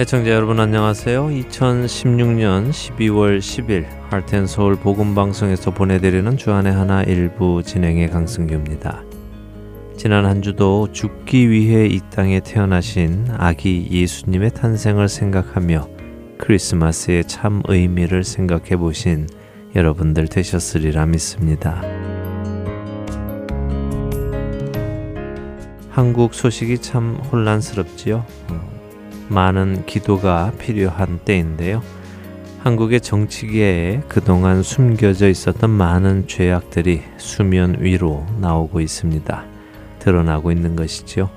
애청자 여러분 안녕하세요. 2016년 12월 10일 할텐 서울 복음 방송에서 보내드리는 주안의 하나 일부 진행의 강승규입니다. 지난 한 주도 죽기 위해 이 땅에 태어나신 아기 예수님의 탄생을 생각하며 크리스마스의 참 의미를 생각해 보신 여러분들 되셨으리라 믿습니다. 한국 소식이 참 혼란스럽지요. 많은 기도가 필요한 때인데요. 한국의 정치계에 그동안 숨겨져 있었던 많은 죄악들이 수면 위로 나오고 있습니다. 드러나고 있는 것이지요.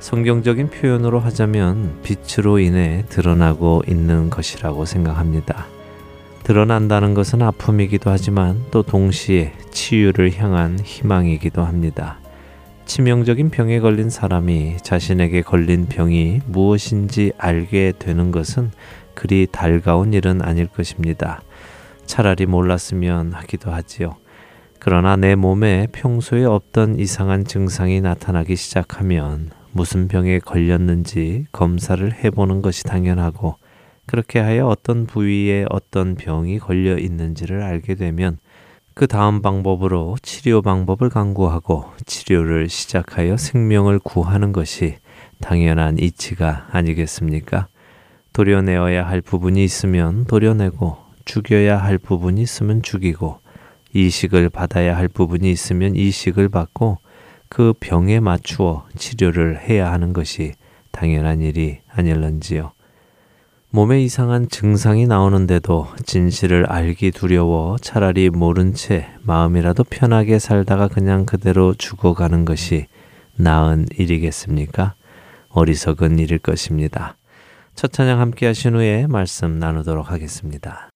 성경적인 표현으로 하자면 빛으로 인해 드러나고 있는 것이라고 생각합니다. 드러난다는 것은 아픔이기도 하지만 또 동시에 치유를 향한 희망이기도 합니다. 치명적인 병에 걸린 사람이 자신에게 걸린 병이 무엇인지 알게 되는 것은 그리 달가운 일은 아닐 것입니다. 차라리 몰랐으면 하기도 하지요. 그러나 내 몸에 평소에 없던 이상한 증상이 나타나기 시작하면 무슨 병에 걸렸는지 검사를 해보는 것이 당연하고 그렇게 하여 어떤 부위에 어떤 병이 걸려 있는지를 알게 되면 그 다음 방법으로 치료 방법을 강구하고 치료를 시작하여 생명을 구하는 것이 당연한 이치가 아니겠습니까? 도려내어야 할 부분이 있으면 도려내고 죽여야 할 부분이 있으면 죽이고 이식을 받아야 할 부분이 있으면 이식을 받고 그 병에 맞추어 치료를 해야 하는 것이 당연한 일이 아닐런지요. 몸에 이상한 증상이 나오는데도 진실을 알기 두려워 차라리 모른 채 마음이라도 편하게 살다가 그냥 그대로 죽어가는 것이 나은 일이겠습니까? 어리석은 일일 것입니다. 첫 찬양 함께 하신 후에 말씀 나누도록 하겠습니다.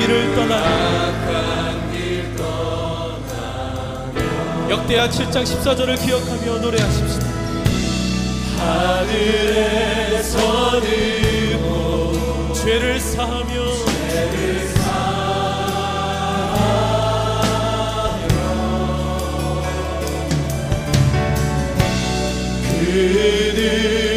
길을 떠나. 역대하 7장 14절을 기억하며 노래하십시다. 하늘에서는 죄를 사하며 그들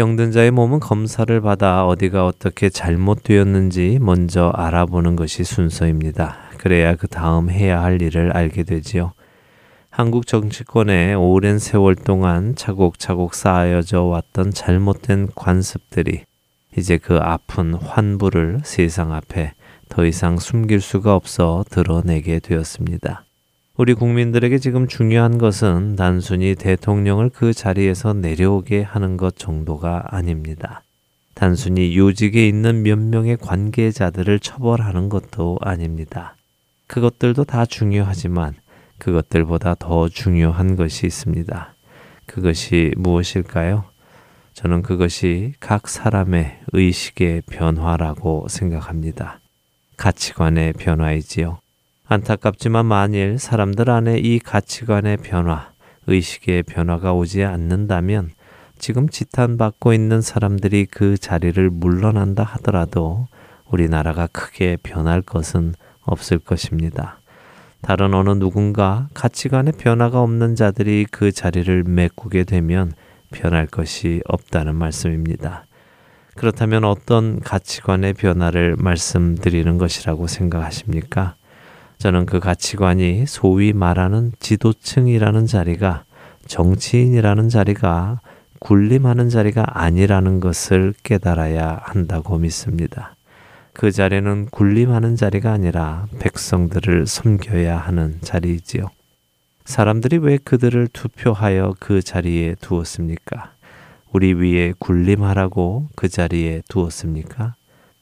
병든 자의 몸은 검사를 받아 어디가 어떻게 잘못되었는지 먼저 알아보는 것이 순서입니다. 그래야 그 다음 해야 할 일을 알게 되지요. 한국 정치권에 오랜 세월 동안 차곡차곡 쌓여져 왔던 잘못된 관습들이 이제 그 아픈 환부를 세상 앞에 더 이상 숨길 수가 없어 드러내게 되었습니다. 우리 국민들에게 지금 중요한 것은 단순히 대통령을 그 자리에서 내려오게 하는 것 정도가 아닙니다. 단순히 요직에 있는 몇 명의 관계자들을 처벌하는 것도 아닙니다. 그것들도 다 중요하지만 그것들보다 더 중요한 것이 있습니다. 그것이 무엇일까요? 저는 그것이 각 사람의 의식의 변화라고 생각합니다. 가치관의 변화이지요. 안타깝지만 만일 사람들 안에 이 가치관의 변화, 의식의 변화가 오지 않는다면 지금 지탄받고 있는 사람들이 그 자리를 물러난다 하더라도 우리나라가 크게 변할 것은 없을 것입니다. 다른 어느 누군가 가치관의 변화가 없는 자들이 그 자리를 메꾸게 되면 변할 것이 없다는 말씀입니다. 그렇다면 어떤 가치관의 변화를 말씀드리는 것이라고 생각하십니까? 저는 그 가치관이 소위 말하는 지도층이라는 자리가 정치인이라는 자리가 군림하는 자리가 아니라는 것을 깨달아야 한다고 믿습니다. 그 자리는 군림하는 자리가 아니라 백성들을 섬겨야 하는 자리이지요. 사람들이 왜 그들을 투표하여 그 자리에 두었습니까? 우리 위에 군림하라고 그 자리에 두었습니까?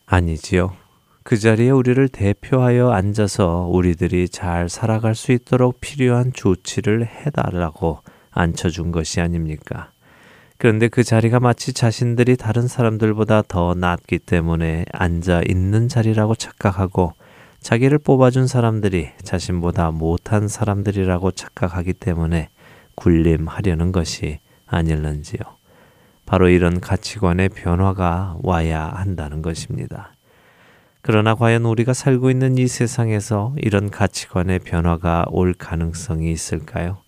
아니지요. 그 자리에 우리를 대표하여 앉아서 우리들이 잘 살아갈 수 있도록 필요한 조치를 해달라고 앉혀준 것이 아닙니까? 그런데 그 자리가 마치 자신들이 다른 사람들보다 더 낫기 때문에 앉아 있는 자리라고 착각하고 자기를 뽑아준 사람들이 자신보다 못한 사람들이라고 착각하기 때문에 군림하려는 것이 아닐런지요. 바로 이런 가치관의 변화가 와야 한다는 것입니다. 그러나 과연 우리가 살고 있는 이 세상에서 이런 가치관의 변화가 올 가능성이 있을까요?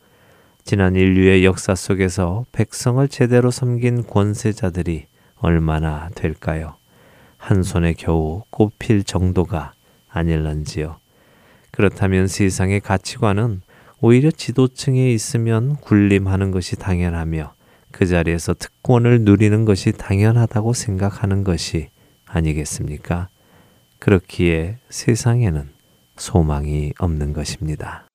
지난 인류의 역사 속에서 백성을 제대로 섬긴 권세자들이 얼마나 될까요? 한 손에 겨우 꼽힐 정도가 아닐런지요. 그렇다면 세상의 가치관은 오히려 지도층에 있으면 군림하는 것이 당연하며 그 자리에서 특권을 누리는 것이 당연하다고 생각하는 것이 아니겠습니까? 그렇기에 세상에는 소망이 없는 것입니다.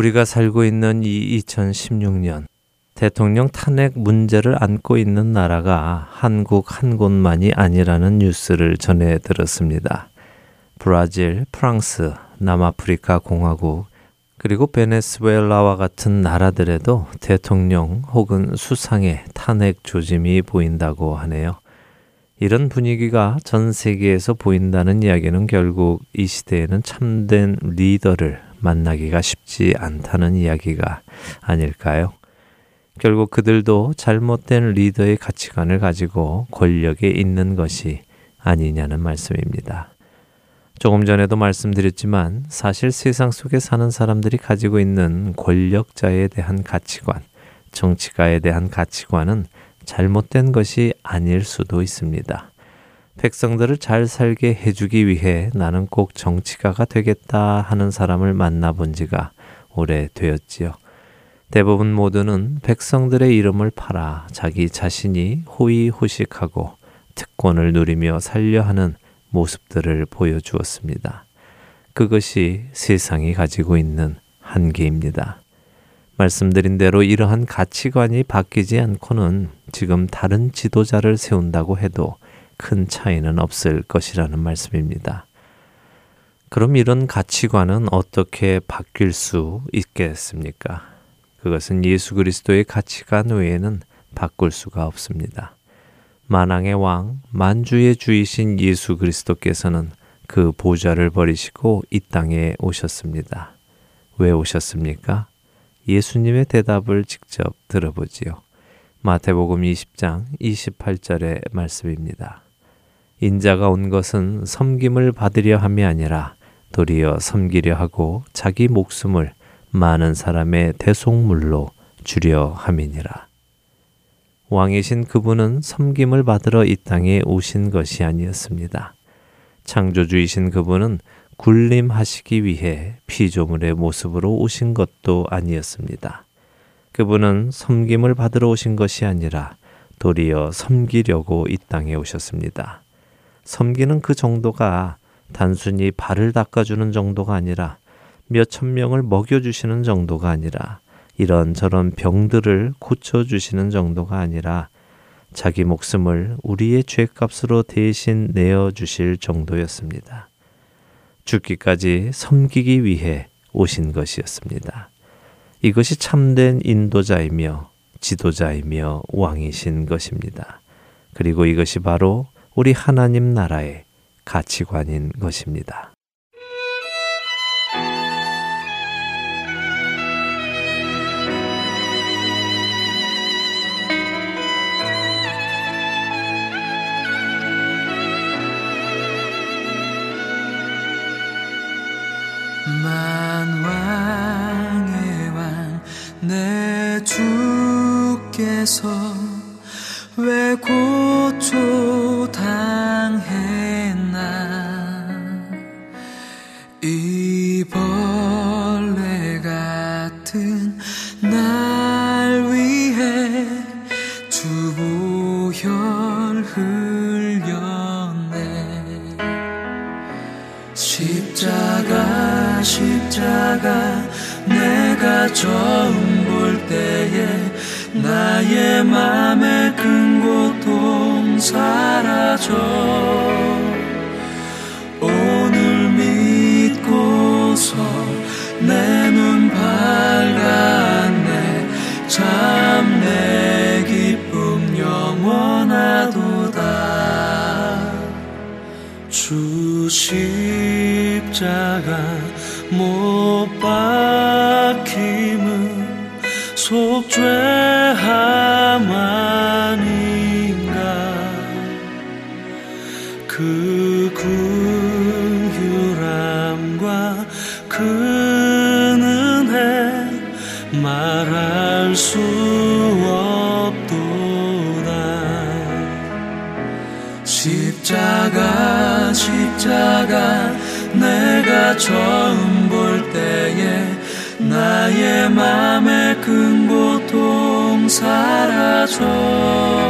우리가 살고 있는 이 2016년 대통령 탄핵 문제를 안고 있는 나라가 한국 한 곳만이 아니라는 뉴스를 전해 들었습니다. 브라질, 프랑스, 남아프리카 공화국, 그리고 베네수엘라와 같은 나라들에도 대통령 혹은 수상의 탄핵 조짐이 보인다고 하네요. 이런 분위기가 전 세계에서 보인다는 이야기는 결국 이 시대에는 참된 리더를 만나기가 쉽지 않다는 이야기가 아닐까요? 결국 그들도 잘못된 리더의 가치관을 가지고 권력에 있는 것이 아니냐는 말씀입니다. 조금 전에도 말씀드렸지만 사실 세상 속에 사는 사람들이 가지고 있는 권력자에 대한 가치관, 정치가에 대한 가치관은 잘못된 것이 아닐 수도 있습니다. 백성들을 잘 살게 해주기 위해 나는 꼭 정치가가 되겠다 하는 사람을 만나본 지가 오래 되었지요. 대부분 모두는 백성들의 이름을 팔아 자기 자신이 호의호식하고 특권을 누리며 살려 하는 모습들을 보여주었습니다. 그것이 세상이 가지고 있는 한계입니다. 말씀드린 대로 이러한 가치관이 바뀌지 않고는 지금 다른 지도자를 세운다고 해도 큰 차이는 없을 것이라는 말씀입니다. 그럼 이런 가치관은 어떻게 바뀔 수 있겠습니까? 그것은 예수 그리스도의 가치관 외에는 바꿀 수가 없습니다. 만왕의 왕, 만주의 주이신 예수 그리스도께서는 그 보좌를 버리시고 이 땅에 오셨습니다. 왜 오셨습니까? 예수님의 대답을 직접 들어보지요. 마태복음 20장 28절의 말씀입니다. 인자가 온 것은 섬김을 받으려 함이 아니라 도리어 섬기려 하고 자기 목숨을 많은 사람의 대속물로 주려 함이니라. 왕이신 그분은 섬김을 받으러 이 땅에 오신 것이 아니었습니다. 창조주이신 그분은 군림하시기 위해 피조물의 모습으로 오신 것도 아니었습니다. 그분은 섬김을 받으러 오신 것이 아니라 도리어 섬기려고 이 땅에 오셨습니다. 섬기는 그 정도가 단순히 발을 닦아주는 정도가 아니라 몇천 명을 먹여주시는 정도가 아니라 이런저런 병들을 고쳐주시는 정도가 아니라 자기 목숨을 우리의 죄값으로 대신 내어주실 정도였습니다. 죽기까지 섬기기 위해 오신 것이었습니다. 이것이 참된 인도자이며 지도자이며 왕이신 것입니다. 그리고 이것이 바로 우리 하나님 나라의 가치관인 것입니다. 만왕의 왕 내 주께서 왜 고초 당했나? 이 벌레 같은 날 위해 주보혈 흘렸네. 십자가 십자가 내가 처음 볼 때에 나의 맘에 큰 고통 사라져. 오늘 믿고서 내 눈 밝았네. 참 내 기쁨 영원하도다. 주 십자가 못 박힘은 속죄 처음 볼 때에 나의 맘에 큰 고통 사라져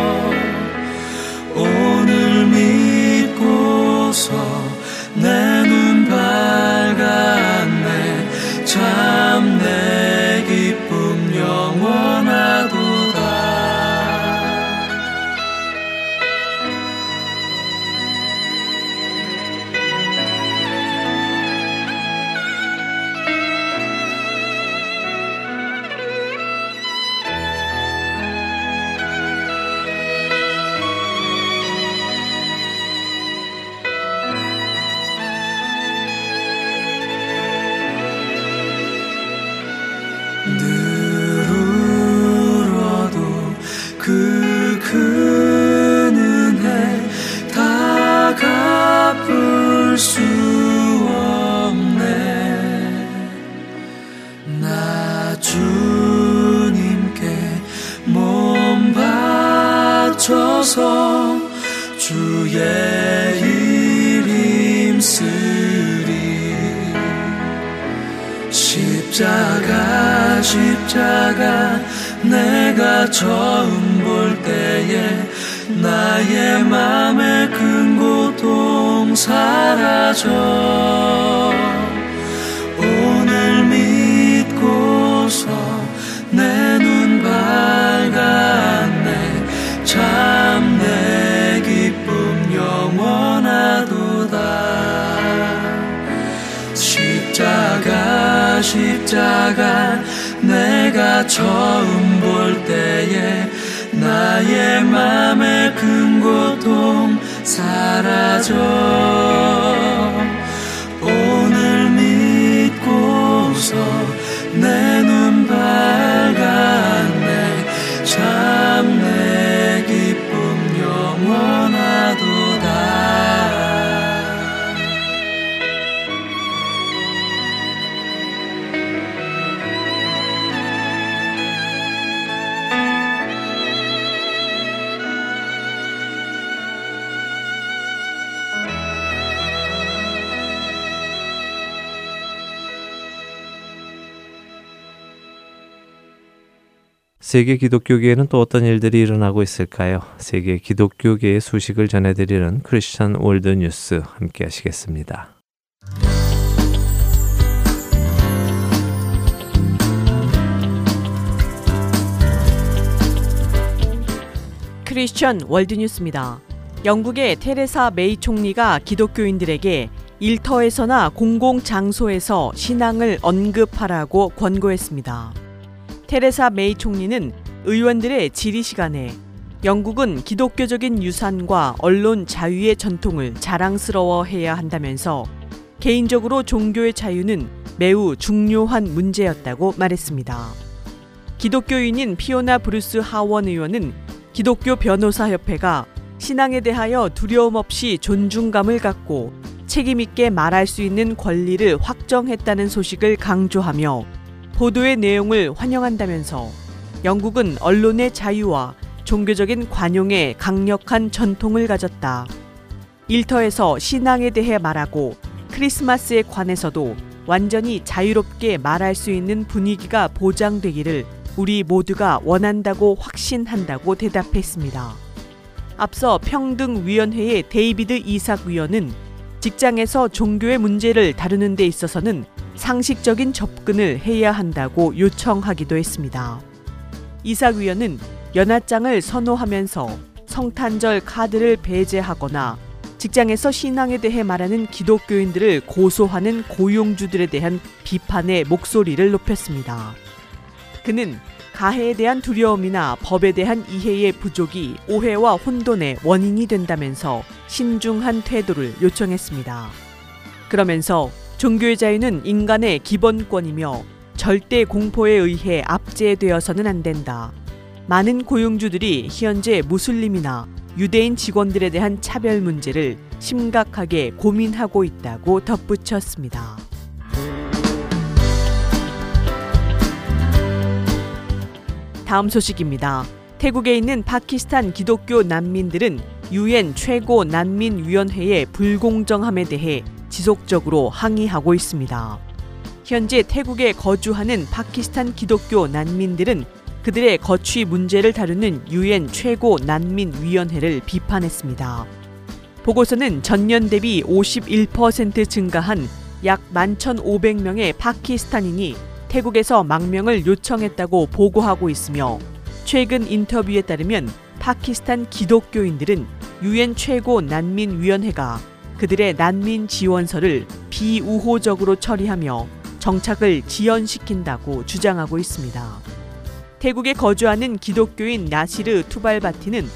처음 볼 때에 나의 맘의 큰 고통 사라져. 오늘 믿고서 내 눈 밝았네. 참 내 기쁨 영원하도다. 십자가 십자가 내가 처음 볼 때에 나의 맘의 큰 고통 사라져 세계 기독교계에는 또 어떤 일들이 일어나고 있을까요? 세계 기독교계의 소식을 전해드리는 Christian World News 함께 하시겠습니다. Christian World News입니다. 영국의 테레사 메이 총리가 기독교인들에게 일터에서나 공공 장소에서 신앙을 언급하라고 권고했습니다. 테레사 메이 총리는 의원들의 질의 시간에 영국은 기독교적인 유산과 언론 자유의 전통을 자랑스러워해야 한다면서 개인적으로 종교의 자유는 매우 중요한 문제였다고 말했습니다. 기독교인인 피오나 브루스 하원 의원은 기독교 변호사협회가 신앙에 대하여 두려움 없이 존중감을 갖고 책임있게 말할 수 있는 권리를 확정했다는 소식을 강조하며 보도의 내용을 환영한다면서 영국은 언론의 자유와 종교적인 관용에 강력한 전통을 가졌다. 일터에서 신앙에 대해 말하고 크리스마스에 관해서도 완전히 자유롭게 말할 수 있는 분위기가 보장되기를 우리 모두가 원한다고 확신한다고 대답했습니다. 앞서 평등위원회의 데이비드 이삭 위원은 직장에서 종교의 문제를 다루는 데 있어서는 상식적인 접근을 해야 한다고 요청하기도 했습니다. 이삭 위원은 연합장을 선호하면서 성탄절 카드를 배제하거나 직장에서 신앙에 대해 말하는 기독교인들을 고소하는 고용주들에 대한 비판의 목소리를 높였습니다. 그는 가해에 대한 두려움이나 법에 대한 이해의 부족이 오해와 혼돈의 원인이 된다면서 신중한 태도를 요청했습니다. 그러면서 종교의 자유는 인간의 기본권이며 절대 공포에 의해 압제되어서는 안 된다. 많은 고용주들이 현재 무슬림이나 유대인 직원들에 대한 차별 문제를 심각하게 고민하고 있다고 덧붙였습니다. 다음 소식입니다. 태국에 있는 파키스탄 기독교 난민들은 유엔 최고 난민위원회의 불공정함에 대해 지속적으로 항의하고 있습니다. 현재 태국에 거주하는 파키스탄 기독교 난민들은 그들의 거취 문제를 다루는 유엔 최고 난민위원회를 비판했습니다. 보고서는 전년 대비 51% 증가한 약 11,500명의 파키스탄인이 태국에서 망명을 요청했다고 보고하고 있으며 최근 인터뷰에 따르면 파키스탄 기독교인들은 유엔 최고 난민위원회가 그들의 난민 지원서를 비우호적으로 처리하며 정착을 지연시킨다고 주장하고 있습니다. 태국에 거주하는 기독교인 나시르 투발바티는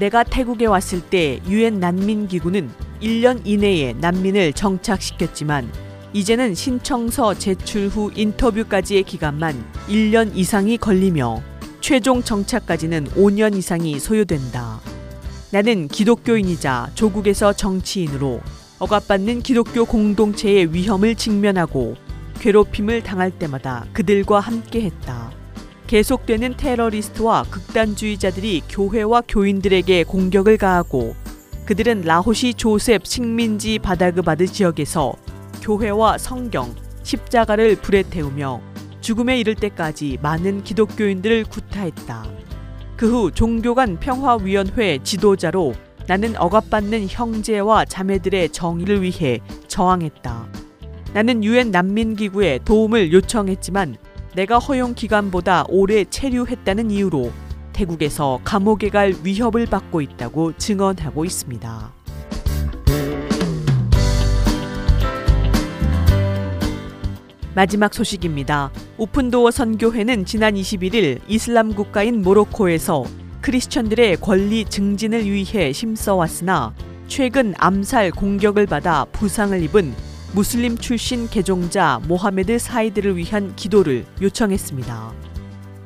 내가 태국에 왔을 때 유엔 난민 기구는 1년 이내에 난민을 정착시켰지만 이제는 신청서 제출 후 인터뷰까지의 기간만 1년 이상이 걸리며 최종 정착까지는 5년 이상이 소요된다. 나는 기독교인이자 조국에서 정치인으로 억압받는 기독교 공동체의 위험을 직면하고 괴롭힘을 당할 때마다 그들과 함께했다. 계속되는 테러리스트와 극단주의자들이 교회와 교인들에게 공격을 가하고 그들은 라호시 조셉 식민지 바다그바드 지역에서 교회와 성경, 십자가를 불에 태우며 죽음에 이를 때까지 많은 기독교인들을 구타했다. 그 후 종교 간 평화위원회 지도자로 나는 억압받는 형제와 자매들의 정의를 위해 저항했다. 나는 유엔 난민기구에 도움을 요청했지만 내가 허용 기간보다 오래 체류했다는 이유로 태국에서 감옥에 갈 위협을 받고 있다고 증언하고 있습니다. 마지막 소식입니다. 오픈도어 선교회는 지난 21일 이슬람 국가인 모로코에서 크리스천들의 권리 증진을 위해 힘써왔으나 최근 암살 공격을 받아 부상을 입은 무슬림 출신 개종자 모하메드 사이드를 위한 기도를 요청했습니다.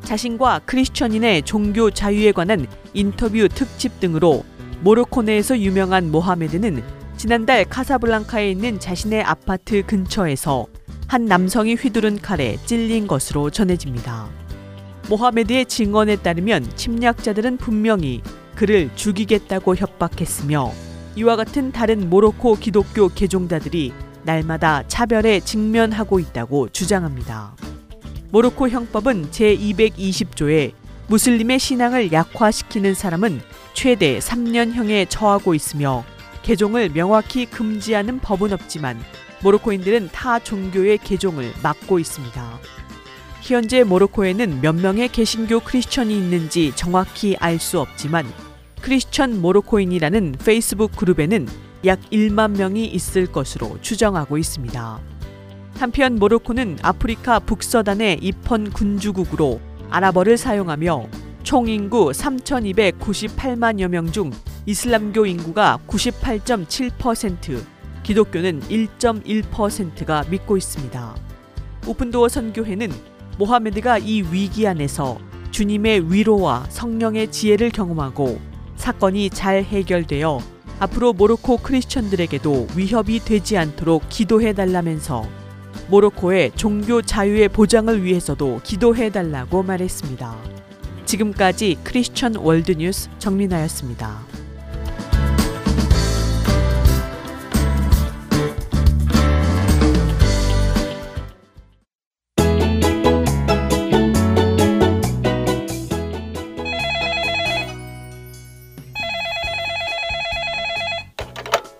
자신과 크리스천인의 종교 자유에 관한 인터뷰 특집 등으로 모로코 내에서 유명한 모하메드는 지난달 카사블랑카에 있는 자신의 아파트 근처에서 한 남성이 휘두른 칼에 찔린 것으로 전해집니다. 모하메드의 증언에 따르면 침략자들은 분명히 그를 죽이겠다고 협박했으며 이와 같은 다른 모로코 기독교 개종자들이 날마다 차별에 직면하고 있다고 주장합니다. 모로코 형법은 제220조에 무슬림의 신앙을 약화시키는 사람은 최대 3년형에 처하고 있으며 개종을 명확히 금지하는 법은 없지만 모로코인들은 타 종교의 개종을 막고 있습니다. 현재 모로코에는 몇 명의 개신교 크리스천이 있는지 정확히 알 수 없지만 크리스천 모로코인이라는 페이스북 그룹에는 약 1만 명이 있을 것으로 추정하고 있습니다. 한편 모로코는 아프리카 북서단의 입헌 군주국으로 아랍어를 사용하며 총 인구 3,298만여 명 중 이슬람교 인구가 98.7%, 기독교는 1.1%가 믿고 있습니다. 오픈도어 선교회는 모하메드가 이 위기 안에서 주님의 위로와 성령의 지혜를 경험하고 사건이 잘 해결되어 앞으로 모로코 크리스천들에게도 위협이 되지 않도록 기도해 달라면서 모로코의 종교 자유의 보장을 위해서도 기도해 달라고 말했습니다. 지금까지 크리스천 월드뉴스 정민아였습니다.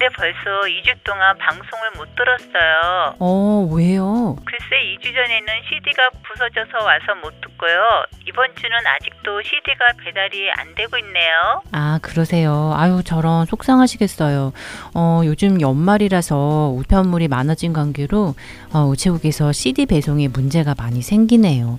근데 벌써 2주 동안 방송을 못 들었어요. 어, 왜요? 글쎄 2주 전에는 CD가 부서져서 와서 못 듣고요. 이번 주는 아직도 CD가 배달이 안 되고 있네요. 아, 그러세요. 아유, 저런 속상하시겠어요. 어, 요즘 연말이라서 우편물이 많아진 관계로 어, 우체국에서 CD 배송에 문제가 많이 생기네요.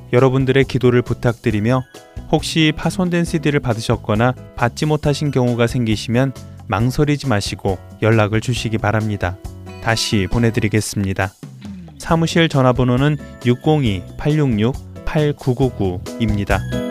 여러분들의 기도를 부탁드리며 혹시 파손된 CD를 받으셨거나 받지 못하신 경우가 생기시면 망설이지 마시고 연락을 주시기 바랍니다. 다시 보내드리겠습니다. 사무실 전화번호는 602-866-8999입니다.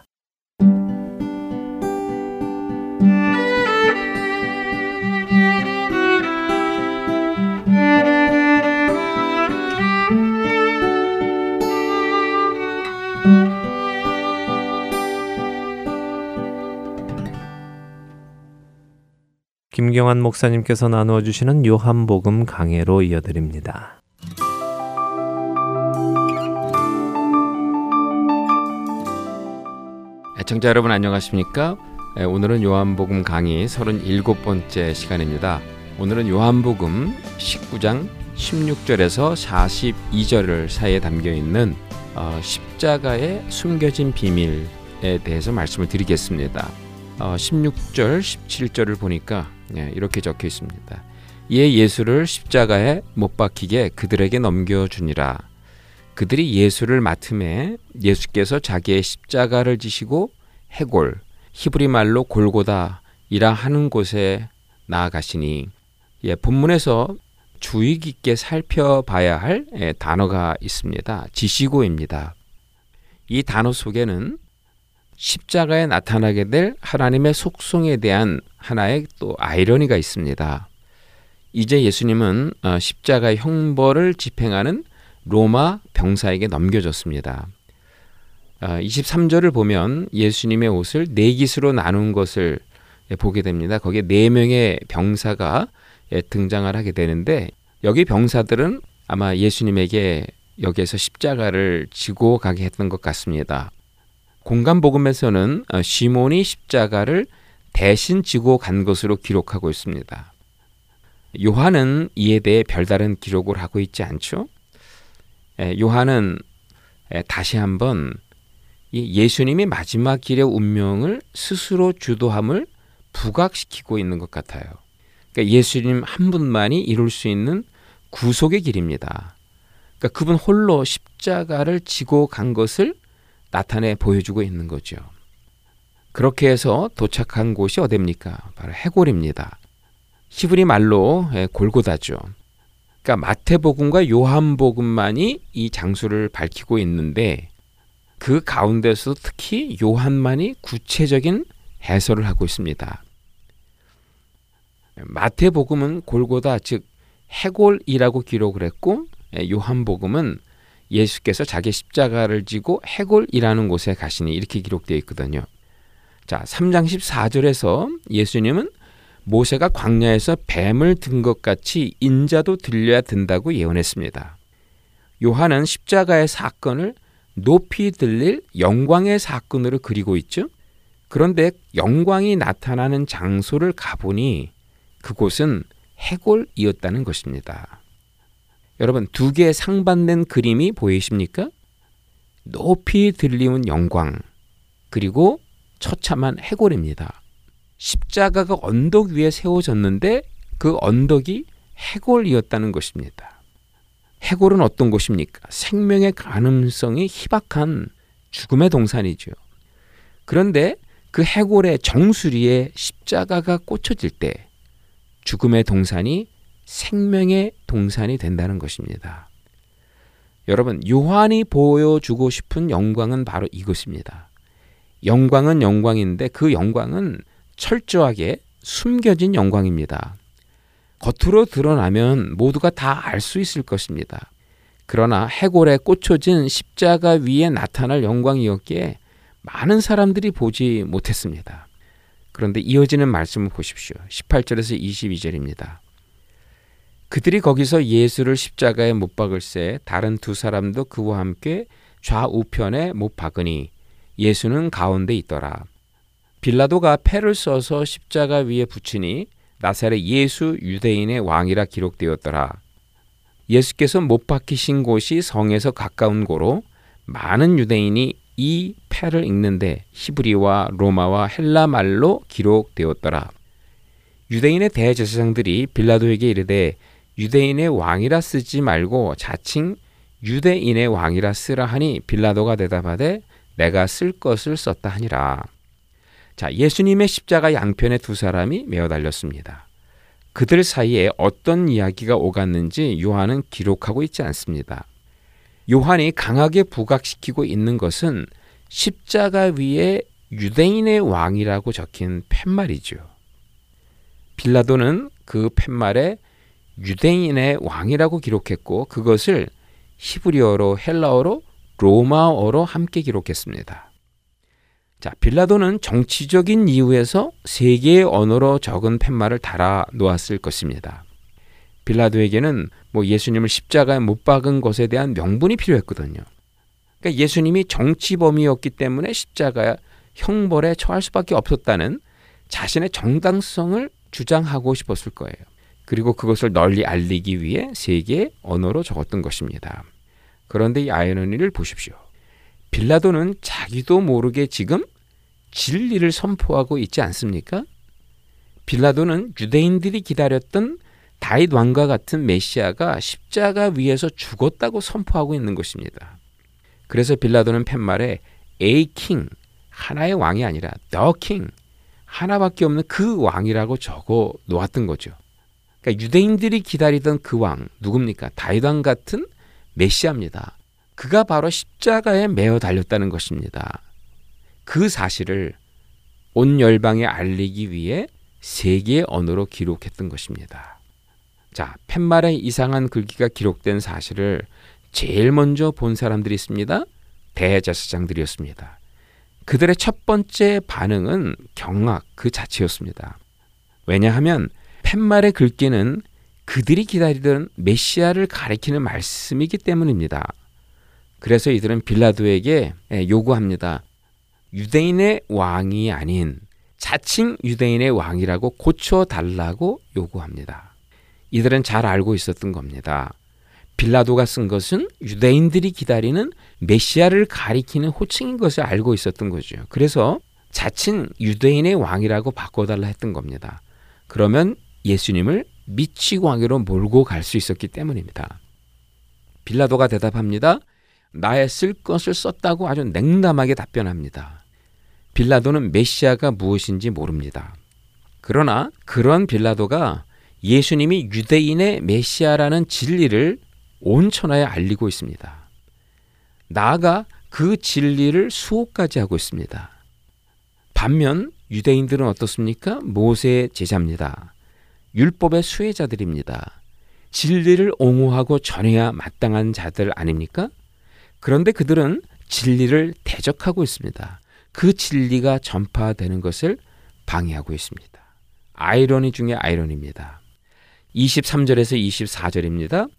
김경환 목사님께서 나누어 주시는 요한복음 강해로 이어드립니다. 애청자 여러분 안녕하십니까? 오늘은 요한복음 강의 37번째 시간입니다. 오늘은 요한복음 19장 16절에서 42절 사이에 담겨 있는 어, 십자가의 숨겨진 비밀에 대해서 말씀을 드리겠습니다. 어, 16절, 17절을 보니까 네, 이렇게 적혀 있습니다. 이에 예수를 십자가에 못 박히게 그들에게 넘겨주니라. 그들이 예수를 맡음에 예수께서 자기의 십자가를 지시고 해골, 히브리 말로 골고다이라 하는 곳에 나아가시니 예, 본문에서 주의 깊게 살펴봐야 할 예, 단어가 있습니다. 지시고입니다. 이 단어 속에는 십자가에 나타나게 될 하나님의 속성에 대한 하나의 또 아이러니가 있습니다. 이제 예수님은 어, 십자가의 형벌을 집행하는 로마 병사에게 넘겨졌습니다. 23절을 어, 보면 예수님의 옷을 네 깃으로 나눈 것을 보게 됩니다. 거기에 네 명의 병사가 예, 등장을 하게 되는데 여기 병사들은 아마 예수님에게 여기에서 십자가를 지고 가게 했던 것 같습니다. 공간 복음에서는 어, 시몬이 십자가를 대신 지고 간 것으로 기록하고 있습니다. 요한은 이에 대해 별다른 기록을 하고 있지 않죠. 요한은 다시 한번 예수님이 마지막 길의 운명을 스스로 주도함을 부각시키고 있는 것 같아요. 그러니까 예수님 한 분만이 이룰 수 있는 구속의 길입니다. 그러니까 그분 홀로 십자가를 지고 간 것을 나타내 보여주고 있는 거죠. 그렇게 해서 도착한 곳이 어딥니까? 바로 해골입니다. 히브리 말로 예, 골고다죠. 그러니까 마태복음과 요한복음만이 이 장소를 밝히고 있는데 그 가운데서 특히 요한만이 구체적인 해설을 하고 있습니다. 마태복음은 골고다 즉 해골이라고 기록을 했고 예, 요한복음은 예수께서 자기 십자가를 지고 해골이라는 곳에 가시니 이렇게 기록되어 있거든요. 자, 3장 14절에서 예수님은 모세가 광야에서 뱀을 든 것 같이 인자도 들려야 된다고 예언했습니다. 요한은 십자가의 사건을 높이 들릴 영광의 사건으로 그리고 있죠. 그런데 영광이 나타나는 장소를 가보니 그곳은 해골이었다는 것입니다. 여러분 두 개의 상반된 그림이 보이십니까? 높이 들리는 영광 그리고 처참한 해골입니다. 십자가가 언덕 위에 세워졌는데 그 언덕이 해골이었다는 것입니다. 해골은 어떤 곳입니까? 생명의 가능성이 희박한 죽음의 동산이죠. 그런데 그 해골의 정수리에 십자가가 꽂혀질 때 죽음의 동산이 생명의 동산이 된다는 것입니다. 여러분, 요한이 보여주고 싶은 영광은 바로 이것입니다. 영광은 영광인데 그 영광은 철저하게 숨겨진 영광입니다. 겉으로 드러나면 모두가 다 알 수 있을 것입니다. 그러나 해골에 꽂혀진 십자가 위에 나타날 영광이었기에 많은 사람들이 보지 못했습니다. 그런데 이어지는 말씀을 보십시오. 18절에서 22절입니다. 그들이 거기서 예수를 십자가에 못 박을새 다른 두 사람도 그와 함께 좌우편에 못 박으니 예수는 가운데 있더라. 빌라도가 패를 써서 십자가 위에 붙이니 나사렛 예수 유대인의 왕이라 기록되었더라. 예수께서 못 박히신 곳이 성에서 가까운 고로 많은 유대인이 이 패를 읽는데 히브리와 로마와 헬라 말로 기록되었더라. 유대인의 대제사장들이 빌라도에게 이르되 유대인의 왕이라 쓰지 말고 자칭 유대인의 왕이라 쓰라 하니 빌라도가 대답하되 내가 쓸 것을 썼다 하니라. 자, 예수님의 십자가 양편에 두 사람이 메어 달렸습니다. 그들 사이에 어떤 이야기가 오갔는지 요한은 기록하고 있지 않습니다. 요한이 강하게 부각시키고 있는 것은 십자가 위에 유대인의 왕이라고 적힌 팻말이죠. 빌라도는 그 팻말에 유대인의 왕이라고 기록했고 그것을 히브리어로 헬라어로 로마어로 함께 기록했습니다. 자, 빌라도는 정치적인 이유에서 세 개의 언어로 적은 팻말을 달아 놓았을 것입니다. 빌라도에게는 뭐 예수님을 십자가에 못 박은 것에 대한 명분이 필요했거든요. 그러니까 예수님이 정치범이었기 때문에 십자가 형벌에 처할 수밖에 없었다는 자신의 정당성을 주장하고 싶었을 거예요. 그리고 그것을 널리 알리기 위해 세 개의 언어로 적었던 것입니다. 그런데 이 아이러니를 보십시오. 빌라도는 자기도 모르게 지금 진리를 선포하고 있지 않습니까? 빌라도는 유대인들이 기다렸던 다윗 왕과 같은 메시아가 십자가 위에서 죽었다고 선포하고 있는 것입니다. 그래서 빌라도는 팻말에 A king 하나의 왕이 아니라 the king 하나밖에 없는 그 왕이라고 적어 놓았던 거죠. 그러니까 유대인들이 기다리던 그 왕 누굽니까? 다윗 왕 같은 메시아입니다. 그가 바로 십자가에 매어 달렸다는 것입니다. 그 사실을 온 열방에 알리기 위해 세 개의 언어로 기록했던 것입니다. 자, 팻말에 이상한 글귀가 기록된 사실을 제일 먼저 본 사람들이 있습니다. 대제사장들이었습니다. 그들의 첫 번째 반응은 경악 그 자체였습니다. 왜냐하면 팻말의 글귀는 그들이 기다리던 메시아를 가리키는 말씀이기 때문입니다. 그래서 이들은 빌라도에게 요구합니다. 유대인의 왕이 아닌 자칭 유대인의 왕이라고 고쳐달라고 요구합니다. 이들은 잘 알고 있었던 겁니다. 빌라도가 쓴 것은 유대인들이 기다리는 메시아를 가리키는 호칭인 것을 알고 있었던 거죠. 그래서 자칭 유대인의 왕이라고 바꿔달라 했던 겁니다. 그러면 예수님을 미치광이로 몰고 갈 수 있었기 때문입니다. 빌라도가 대답합니다. 나의 쓸 것을 썼다고 아주 냉담하게 답변합니다. 빌라도는 메시아가 무엇인지 모릅니다. 그러나 그런 빌라도가 예수님이 유대인의 메시아라는 진리를 온 천하에 알리고 있습니다. 나아가 그 진리를 수호까지 하고 있습니다. 반면 유대인들은 어떻습니까? 모세의 제자입니다. 율법의 수혜자들입니다. 진리를 옹호하고 전해야 마땅한 자들 아닙니까? 그런데 그들은 진리를 대적하고 있습니다. 그 진리가 전파되는 것을 방해하고 있습니다. 아이러니 중에 아이러니입니다. 23절에서 24절입니다.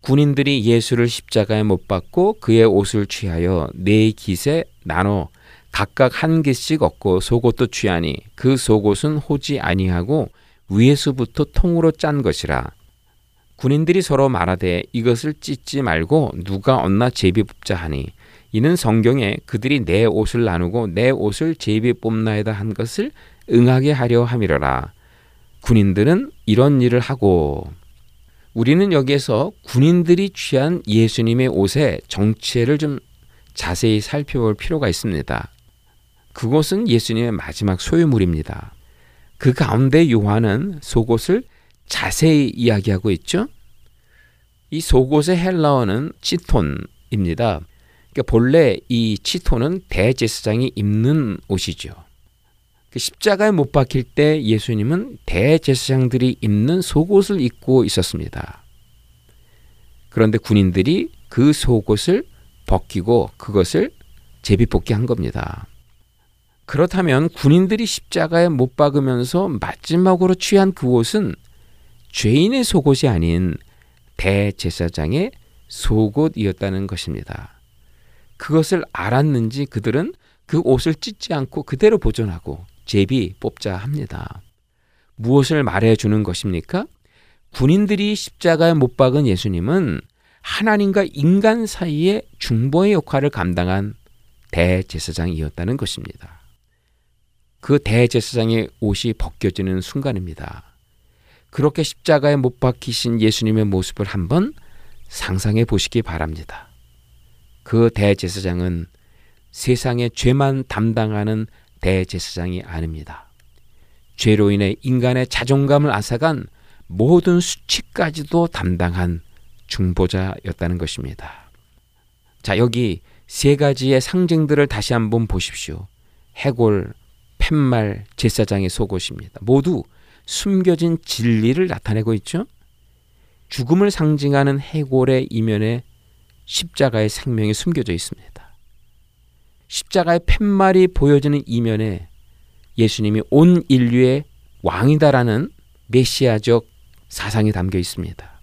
군인들이 예수를 십자가에 못 박고 그의 옷을 취하여 네 깃에 나눠 각각 한 개씩 얻고 속옷도 취하니 그 속옷은 호지 아니하고 위에서부터 통으로 짠 것이라 군인들이 서로 말하되 이것을 찢지 말고 누가 얻나 제비 뽑자 하니 이는 성경에 그들이 내 옷을 나누고 내 옷을 제비 뽑나이다 한 것을 응하게 하려 함이러라 군인들은 이런 일을 하고 우리는 여기에서 군인들이 취한 예수님의 옷의 정체를 좀 자세히 살펴볼 필요가 있습니다. 그것은 예수님의 마지막 소유물입니다. 그 가운데 요한은 속옷을 자세히 이야기하고 있죠. 이 속옷의 헬라어는 치톤입니다. 그러니까 본래 이 치톤은 대제사장이 입는 옷이죠. 그 십자가에 못 박힐 때 예수님은 대제사장들이 입는 속옷을 입고 있었습니다. 그런데 군인들이 그 속옷을 벗기고 그것을 제비뽑기 한 겁니다. 그렇다면 군인들이 십자가에 못 박으면서 마지막으로 취한 그 옷은 죄인의 속옷이 아닌 대제사장의 속옷이었다는 것입니다. 그것을 알았는지 그들은 그 옷을 찢지 않고 그대로 보존하고 제비 뽑자 합니다. 무엇을 말해 주는 것입니까? 군인들이 십자가에 못 박은 예수님은 하나님과 인간 사이의 중보의 역할을 감당한 대제사장이었다는 것입니다. 그 대제사장의 옷이 벗겨지는 순간입니다. 그렇게 십자가에 못 박히신 예수님의 모습을 한번 상상해 보시기 바랍니다. 그 대제사장은 세상의 죄만 담당하는 대제사장이 아닙니다. 죄로 인해 인간의 자존감을 앗아간 모든 수치까지도 담당한 중보자였다는 것입니다. 자, 여기 세 가지의 상징들을 다시 한번 보십시오. 해골, 팻말, 제사장의 속옷입니다. 모두 숨겨진 진리를 나타내고 있죠. 죽음을 상징하는 해골의 이면에 십자가의 생명이 숨겨져 있습니다. 십자가의 팻말이 보여지는 이면에 예수님이 온 인류의 왕이다라는 메시아적 사상이 담겨 있습니다.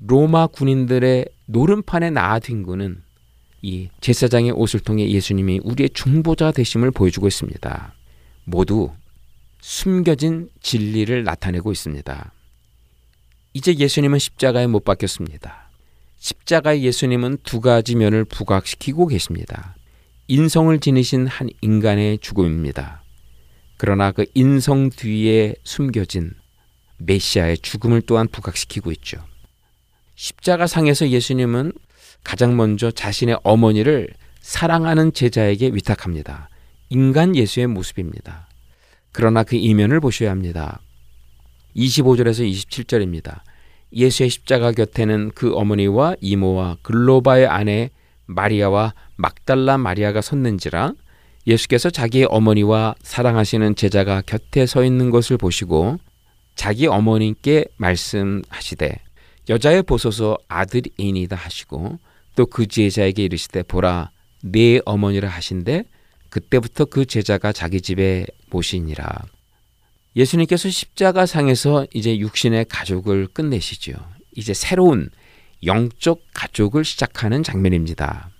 로마 군인들의 노름판에 나아든 군은 이 제사장의 옷을 통해 예수님이 우리의 중보자 되심을 보여주고 있습니다. 모두 숨겨진 진리를 나타내고 있습니다. 이제 예수님은 십자가에 못 박혔습니다. 십자가의 예수님은 두 가지 면을 부각시키고 계십니다. 인성을 지니신 한 인간의 죽음입니다. 그러나 그 인성 뒤에 숨겨진 메시아의 죽음을 또한 부각시키고 있죠. 십자가 상에서 예수님은 가장 먼저 자신의 어머니를 사랑하는 제자에게 위탁합니다. 인간 예수의 모습입니다. 그러나 그 이면을 보셔야 합니다. 25절에서 27절입니다. 예수의 십자가 곁에는 그 어머니와 이모와 글로바의 아내 마리아와 막달라 마리아가 섰는지라 예수께서 자기의 어머니와 사랑하시는 제자가 곁에 서 있는 것을 보시고 자기 어머니께 말씀하시되 여자의 보소서 아들이니다 하시고 또 그 제자에게 이르시되 보라 네 어머니라 하신데 그때부터 그 제자가 자기 집에 모시니라. 예수님께서 십자가 상에서 이제 육신의 가족을 끝내시죠. 이제 새로운 영적 가족을 시작하는 장면입니다.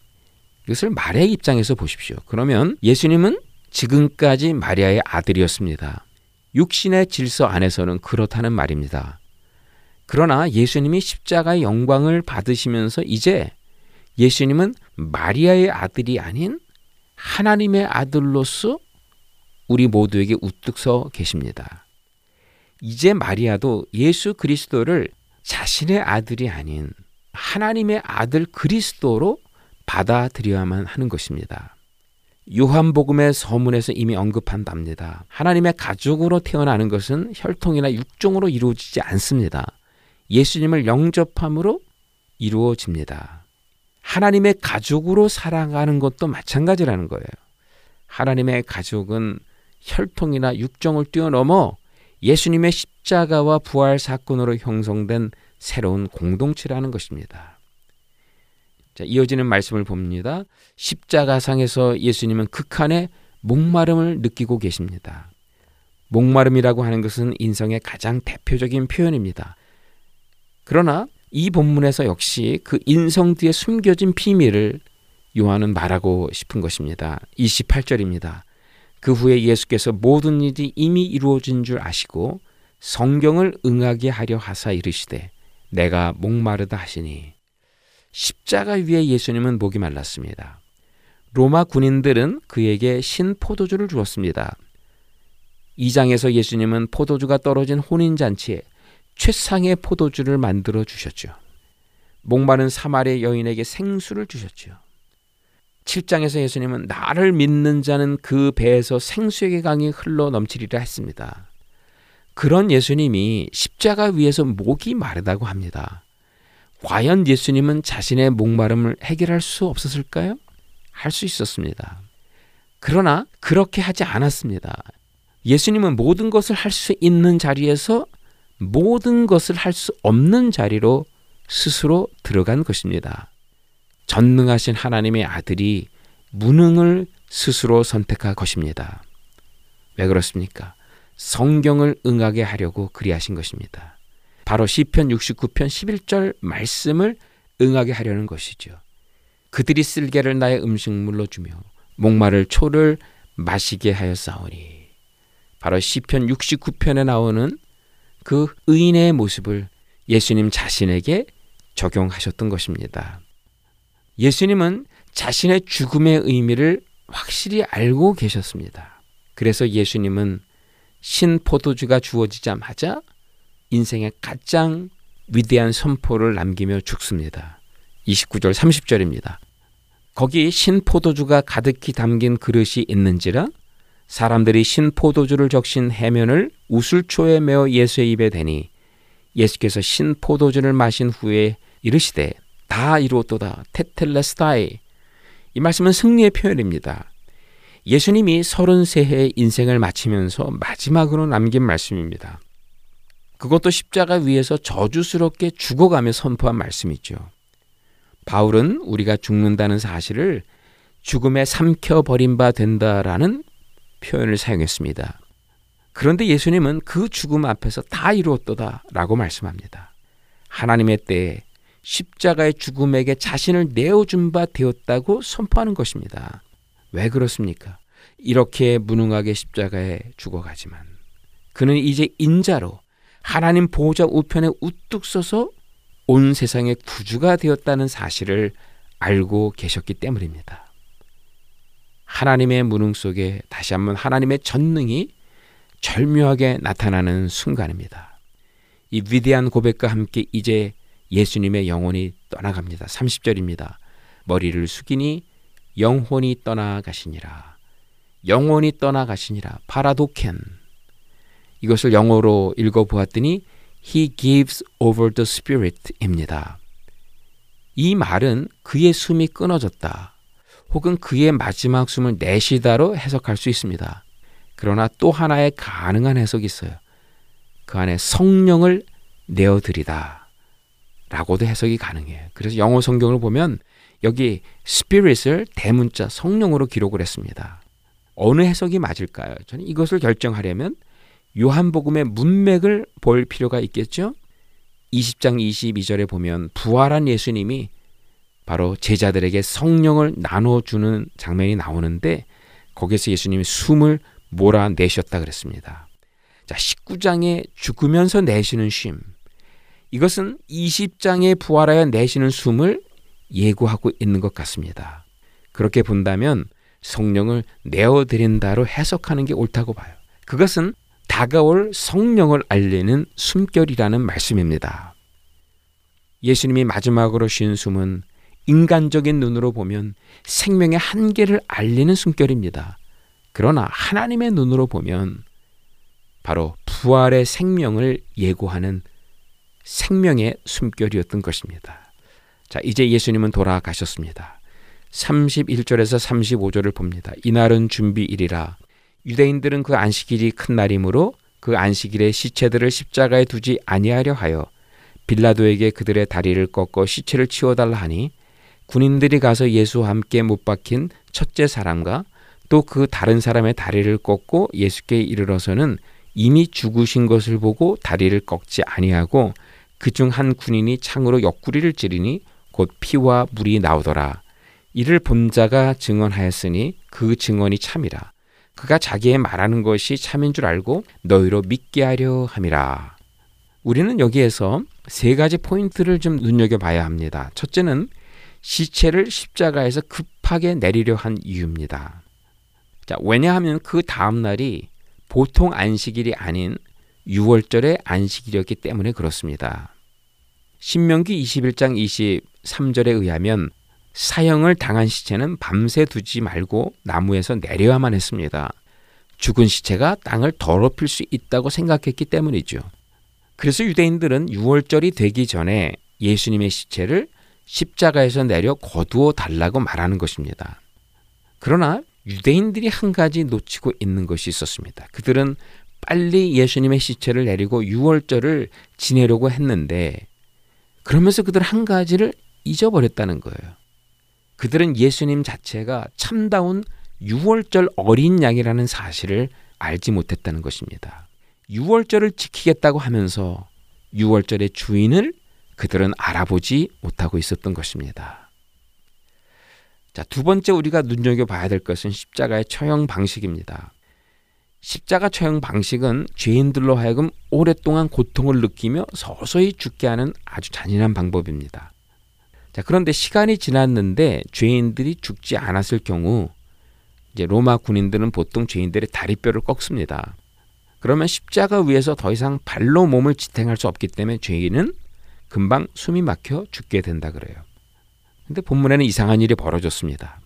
이것을 마리아의 입장에서 보십시오. 그러면 예수님은 지금까지 마리아의 아들이었습니다. 육신의 질서 안에서는 그렇다는 말입니다. 그러나 예수님이 십자가의 영광을 받으시면서 이제 예수님은 마리아의 아들이 아닌 하나님의 아들로서 우리 모두에게 우뚝 서 계십니다. 이제 마리아도 예수 그리스도를 자신의 아들이 아닌 하나님의 아들 그리스도로 받아들여야만 하는 것입니다. 요한복음의 서문에서 이미 언급한답니다. 하나님의 가족으로 태어나는 것은 혈통이나 육종으로 이루어지지 않습니다. 예수님을 영접함으로 이루어집니다. 하나님의 가족으로 살아가는 것도 마찬가지라는 거예요. 하나님의 가족은 혈통이나 육종을 뛰어넘어 예수님의 십자가와 부활 사건으로 형성된 새로운 공동체라는 것입니다. 자, 이어지는 말씀을 봅니다. 십자가상에서 예수님은 극한의 목마름을 느끼고 계십니다. 목마름이라고 하는 것은 인성의 가장 대표적인 표현입니다. 그러나 이 본문에서 역시 그 인성 뒤에 숨겨진 비밀을 요한은 말하고 싶은 것입니다. 28절입니다. 그 후에 예수께서 모든 일이 이미 이루어진 줄 아시고 성경을 응하게 하려 하사 이르시되 내가 목마르다 하시니 십자가 위에 예수님은 목이 말랐습니다. 로마 군인들은 그에게 신 포도주를 주었습니다. 이 장에서 예수님은 포도주가 떨어진 혼인잔치에 최상의 포도주를 만들어 주셨죠. 목마른 사마리아 여인에게 생수를 주셨죠. 7장에서 예수님은 나를 믿는 자는 그 배에서 생수의 강이 흘러 넘치리라 했습니다. 그런 예수님이 십자가 위에서 목이 마르다고 합니다. 과연 예수님은 자신의 목마름을 해결할 수 없었을까요? 할 수 있었습니다. 그러나 그렇게 하지 않았습니다. 예수님은 모든 것을 할 수 있는 자리에서 모든 것을 할 수 없는 자리로 스스로 들어간 것입니다. 전능하신 하나님의 아들이 무능을 스스로 선택한 것입니다. 왜 그렇습니까? 성경을 응하게 하려고 그리하신 것입니다. 바로 시편 69편 11절 말씀을 응하게 하려는 것이죠. 그들이 쓸개를 나의 음식물로 주며 목마를 초를 마시게 하였사오니 바로 시편 69편에 나오는 그 의인의 모습을 예수님 자신에게 적용하셨던 것입니다. 예수님은 자신의 죽음의 의미를 확실히 알고 계셨습니다. 그래서 예수님은 신 포도주가 주어지자마자 인생의 가장 위대한 선포를 남기며 죽습니다. 29절 30절입니다. 거기 신 포도주가 가득히 담긴 그릇이 있는지라 사람들이 신 포도주를 적신 해면을 우슬초에 메어 예수의 입에 대니 예수께서 신 포도주를 마신 후에 이르시되 다 이루었도다 테텔레스타이 이 말씀은 승리의 표현입니다. 예수님이 33해의 인생을 마치면서 마지막으로 남긴 말씀입니다. 그것도 십자가 위에서 저주스럽게 죽어가며 선포한 말씀이죠. 바울은 우리가 죽는다는 사실을 죽음에 삼켜 버린 바 된다라는 표현을 사용했습니다. 그런데 예수님은 그 죽음 앞에서 다 이루었도다 라고 말씀합니다. 하나님의 때에 십자가의 죽음에게 자신을 내어준 바 되었다고 선포하는 것입니다. 왜 그렇습니까? 이렇게 무능하게 십자가에 죽어가지만 그는 이제 인자로 하나님 보호자 우편에 우뚝 서서 온 세상의 구주가 되었다는 사실을 알고 계셨기 때문입니다. 하나님의 무능 속에 다시 한번 하나님의 전능이 절묘하게 나타나는 순간입니다. 이 위대한 고백과 함께 이제 예수님의 영혼이 떠나갑니다. 30절입니다. 머리를 숙이니 영혼이 떠나가시니라. 영혼이 떠나가시니라. 파라도켄. 이것을 영어로 읽어보았더니 He gives over the Spirit입니다. 이 말은 그의 숨이 끊어졌다. 혹은 그의 마지막 숨을 내쉬다로 해석할 수 있습니다. 그러나 또 하나의 가능한 해석이 있어요. 그 안에 성령을 내어드리다. 라고도 해석이 가능해요. 그래서 영어 성경을 보면 여기 spirit을 대문자 성령으로 기록을 했습니다. 어느 해석이 맞을까요? 저는 이것을 결정하려면 요한복음의 문맥을 볼 필요가 있겠죠? 20장 22절에 보면 부활한 예수님이 바로 제자들에게 성령을 나눠주는 장면이 나오는데 거기서 예수님이 숨을 몰아내셨다 그랬습니다. 자, 19장에 죽으면서 내쉬는 쉼. 이것은 20장에 부활하여 내쉬는 숨을 예고하고 있는 것 같습니다. 그렇게 본다면 성령을 내어드린다로 해석하는 게 옳다고 봐요. 그것은 다가올 성령을 알리는 숨결이라는 말씀입니다. 예수님이 마지막으로 쉰 숨은 인간적인 눈으로 보면 생명의 한계를 알리는 숨결입니다. 그러나 하나님의 눈으로 보면 바로 부활의 생명을 예고하는 생명의 숨결이었던 것입니다. 자, 이제 예수님은 돌아가셨습니다. 31절에서 35절을 봅니다. 이날은 준비일이라 유대인들은 그 안식일이 큰 날이므로 그 안식일에 시체들을 십자가에 두지 아니하려 하여 빌라도에게 그들의 다리를 꺾어 시체를 치워달라 하니 군인들이 가서 예수와 함께 못 박힌 첫째 사람과 또 그 다른 사람의 다리를 꺾고 예수께 이르러서는 이미 죽으신 것을 보고 다리를 꺾지 아니하고 그 중 한 군인이 창으로 옆구리를 찌르니 곧 피와 물이 나오더라. 이를 본 자가 증언하였으니 그 증언이 참이라. 그가 자기의 말하는 것이 참인 줄 알고 너희로 믿게 하려 함이라. 우리는 여기에서 세 가지 포인트를 좀 눈여겨봐야 합니다. 첫째는 시체를 십자가에서 급하게 내리려 한 이유입니다. 자, 왜냐하면 그 다음 날이 보통 안식일이 아닌 6월절의 안식일이었기 때문에 그렇습니다. 신명기 21장 23절에 의하면 사형을 당한 시체는 밤새 두지 말고 나무에서 내려야만 했습니다. 죽은 시체가 땅을 더럽힐 수 있다고 생각했기 때문이죠. 그래서 유대인들은 6월절이 되기 전에 예수님의 시체를 십자가에서 내려 거두어 달라고 말하는 것입니다. 그러나 유대인들이 한 가지 놓치고 있는 것이 있었습니다. 그들은 빨리 예수님의 시체를 내리고 6월절을 지내려고 했는데 그러면서 그들 한 가지를 잊어버렸다는 거예요. 그들은 예수님 자체가 참다운 6월절 어린 양이라는 사실을 알지 못했다는 것입니다. 6월절을 지키겠다고 하면서 6월절의 주인을 그들은 알아보지 못하고 있었던 것입니다. 자, 두 번째 우리가 눈여겨봐야 될 것은 십자가의 처형 방식입니다. 십자가 처형 방식은 죄인들로 하여금 오랫동안 고통을 느끼며 서서히 죽게 하는 아주 잔인한 방법입니다. 자, 그런데 시간이 지났는데 죄인들이 죽지 않았을 경우 이제 로마 군인들은 보통 죄인들의 다리뼈를 꺾습니다. 그러면 십자가 위에서 더 이상 발로 몸을 지탱할 수 없기 때문에 죄인은 금방 숨이 막혀 죽게 된다 그래요. 근데 본문에는 이상한 일이 벌어졌습니다.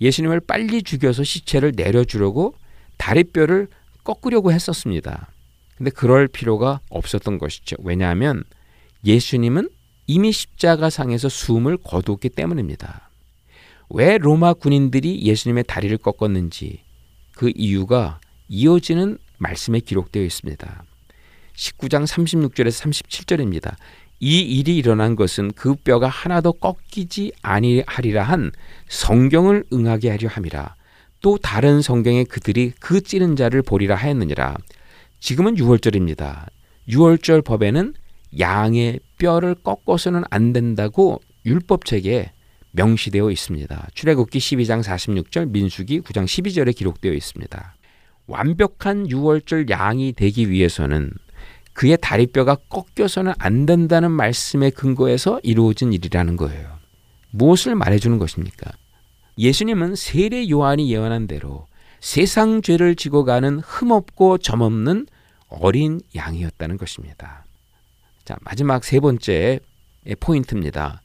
예수님을 빨리 죽여서 시체를 내려주려고 다리뼈를 꺾으려고 했었습니다. 근데 그럴 필요가 없었던 것이죠. 왜냐하면 예수님은 이미 십자가 상에서 숨을 거두었기 때문입니다. 왜 로마 군인들이 예수님의 다리를 꺾었는지 그 이유가 이어지는 말씀에 기록되어 있습니다. 19장 36절에서 37절입니다. 이 일이 일어난 것은 그 뼈가 하나도 꺾이지 아니하리라 한 성경을 응하게 하려 함이라. 또 다른 성경에 그들이 그 찌른 자를 보리라 하였느니라. 지금은 6월절입니다. 6월절 법에는 양의 뼈를 꺾어서는 안 된다고 율법책에 명시되어 있습니다. 출애굽기 12장 46절, 민수기 9장 12절에 기록되어 있습니다. 완벽한 6월절 양이 되기 위해서는 그의 다리뼈가 꺾여서는 안 된다는 말씀에 근거해서 이루어진 일이라는 거예요. 무엇을 말해주는 것입니까? 예수님은 세례 요한이 예언한 대로 세상 죄를 지고 가는 흠없고 점없는 어린 양이었다는 것입니다. 자, 마지막 세 번째 포인트입니다.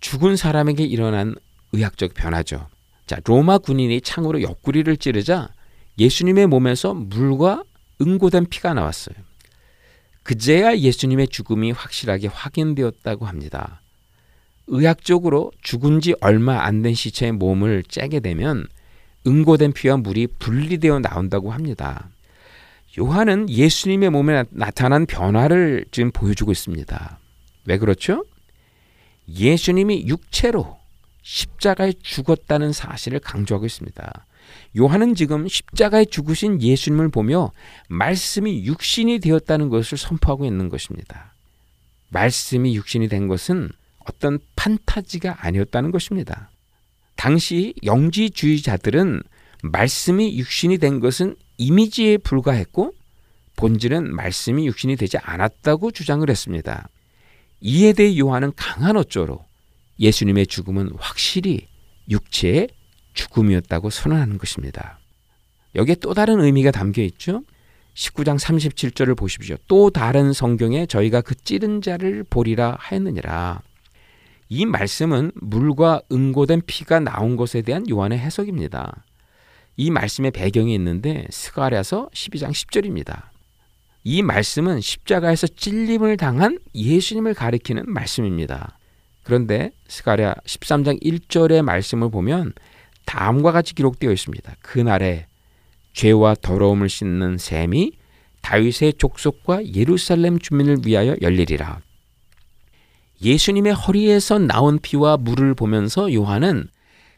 죽은 사람에게 일어난 의학적 변화죠. 자, 로마 군인이 창으로 옆구리를 찌르자 예수님의 몸에서 물과 응고된 피가 나왔어요. 그제야 예수님의 죽음이 확실하게 확인되었다고 합니다. 의학적으로 죽은 지 얼마 안 된 시체의 몸을 째게 되면 응고된 피와 물이 분리되어 나온다고 합니다. 요한은 예수님의 몸에 나타난 변화를 지금 보여주고 있습니다. 왜 그렇죠? 예수님이 육체로 십자가에 죽었다는 사실을 강조하고 있습니다. 요한은 지금 십자가에 죽으신 예수님을 보며 말씀이 육신이 되었다는 것을 선포하고 있는 것입니다. 말씀이 육신이 된 것은 어떤 판타지가 아니었다는 것입니다. 당시 영지주의자들은 말씀이 육신이 된 것은 이미지에 불과했고 본질은 말씀이 육신이 되지 않았다고 주장을 했습니다. 이에 대해 요한은 강한 어조로 예수님의 죽음은 확실히 육체의 죽음이었다고 선언하는 것입니다. 여기에 또 다른 의미가 담겨 있죠. 19장 37절을 보십시오. 또 다른 성경에 저희가 그 찌른 자를 보리라 하였느니라. 이 말씀은 물과 응고된 피가 나온 것에 대한 요한의 해석입니다. 이 말씀의 배경이 있는데 스가랴서 12장 10절입니다. 이 말씀은 십자가에서 찔림을 당한 예수님을 가리키는 말씀입니다. 그런데 스가랴 13장 1절의 말씀을 보면 다음과 같이 기록되어 있습니다. 그날에 죄와 더러움을 씻는 샘이 다윗의 족속과 예루살렘 주민을 위하여 열리리라. 예수님의 허리에서 나온 피와 물을 보면서 요한은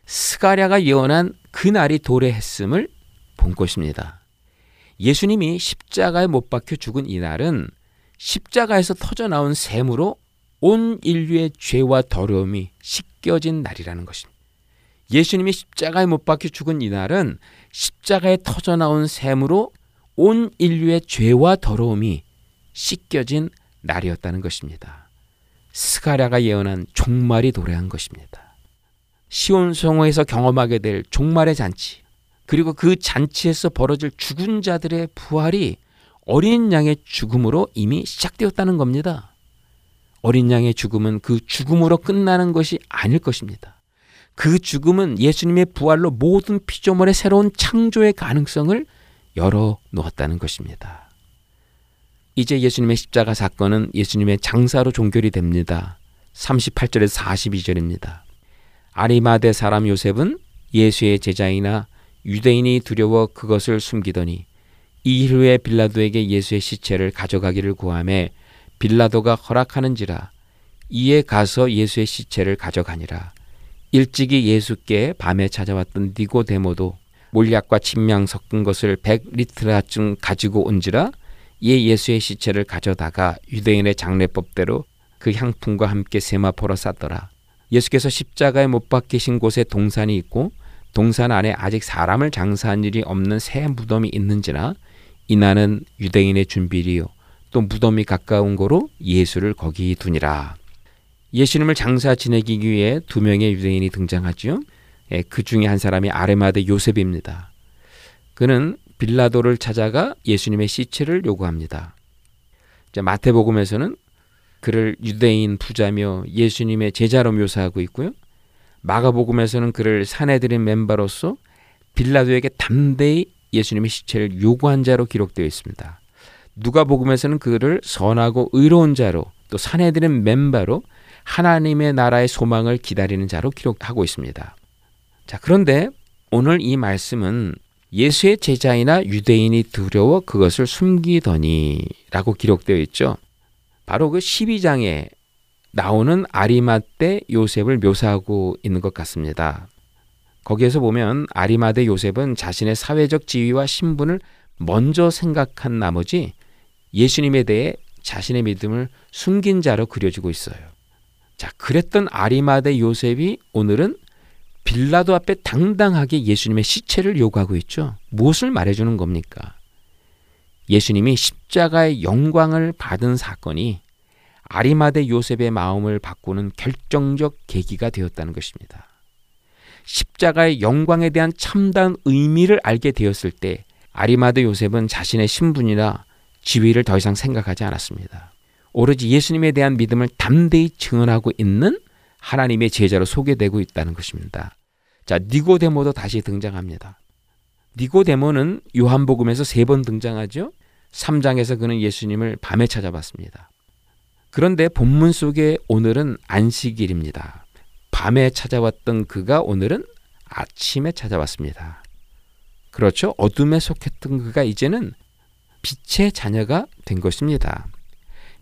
스가랴가 예언한 그날이 도래했음을 본 것입니다. 예수님이 십자가에 못 박혀 죽은 이날은 십자가에서 터져 나온 샘으로 온 인류의 죄와 더러움이 씻겨진 날이라는 것입니다. 예수님이 십자가에 못 박혀 죽은 이날은 십자가에 터져 나온 샘으로 온 인류의 죄와 더러움이 씻겨진 날이었다는 것입니다. 스가랴가 예언한 종말이 도래한 것입니다. 시온성호에서 경험하게 될 종말의 잔치, 그리고 그 잔치에서 벌어질 죽은 자들의 부활이 어린 양의 죽음으로 이미 시작되었다는 겁니다. 어린 양의 죽음은 그 죽음으로 끝나는 것이 아닐 것입니다. 그 죽음은 예수님의 부활로 모든 피조물의 새로운 창조의 가능성을 열어 놓았다는 것입니다. 이제 예수님의 십자가 사건은 예수님의 장사로 종결이 됩니다. 38절에서 42절입니다. 아리마대 사람 요셉은 예수의 제자이나 유대인이 두려워 그것을 숨기더니 이일 후에 빌라도에게 예수의 시체를 가져가기를 구함에 빌라도가 허락하는지라 이에 가서 예수의 시체를 가져가니라 일찍이 예수께 밤에 찾아왔던 니고데모도 몰약과 침량 섞은 것을 백 리트라쯤 가지고 온지라 이에 예수의 시체를 가져다가 유대인의 장례법대로 그 향품과 함께 세마포로 쌌더라. 예수께서 십자가에 못 박히신 곳에 동산이 있고 동산 안에 아직 사람을 장사한 일이 없는 새 무덤이 있는지나 이나는 유대인의 준비리요 또 무덤이 가까운 거로 예수를 거기 두니라. 예수님을 장사 지내기 위해 두 명의 유대인이 등장하지요. 예, 그 중에 한 사람이 아레마데 요셉입니다. 그는 빌라도를 찾아가 예수님의 시체를 요구합니다. 마태복음에서는 그를 유대인 부자며 예수님의 제자로 묘사하고 있고요. 마가복음에서는 그를 사내들인 멤버로서 빌라도에게 담대히 예수님의 시체를 요구한 자로 기록되어 있습니다. 누가복음에서는 그를 선하고 의로운 자로 또 사내들인 멤버로 하나님의 나라의 소망을 기다리는 자로 기록하고 있습니다. 자, 그런데 오늘 이 말씀은 예수의 제자이나 유대인이 두려워 그것을 숨기더니 라고 기록되어 있죠. 바로 그 12장에 나오는 아리마떼 요셉을 묘사하고 있는 것 같습니다. 거기에서 보면 아리마대 요셉은 자신의 사회적 지위와 신분을 먼저 생각한 나머지 예수님에 대해 자신의 믿음을 숨긴 자로 그려지고 있어요. 자, 그랬던 아리마대 요셉이 오늘은 빌라도 앞에 당당하게 예수님의 시체를 요구하고 있죠. 무엇을 말해주는 겁니까? 예수님이 십자가의 영광을 받은 사건이 아리마대 요셉의 마음을 바꾸는 결정적 계기가 되었다는 것입니다. 십자가의 영광에 대한 참다운 의미를 알게 되었을 때 아리마대 요셉은 자신의 신분이나 지위를 더 이상 생각하지 않았습니다. 오로지 예수님에 대한 믿음을 담대히 증언하고 있는 하나님의 제자로 소개되고 있다는 것입니다. 자, 니고데모도 다시 등장합니다. 니고데모는 요한복음에서 세 번 등장하죠. 3장에서 그는 예수님을 밤에 찾아봤습니다. 그런데 본문 속에 오늘은 안식일입니다. 밤에 찾아왔던 그가 오늘은 아침에 찾아왔습니다. 그렇죠. 어둠에 속했던 그가 이제는 빛의 자녀가 된 것입니다.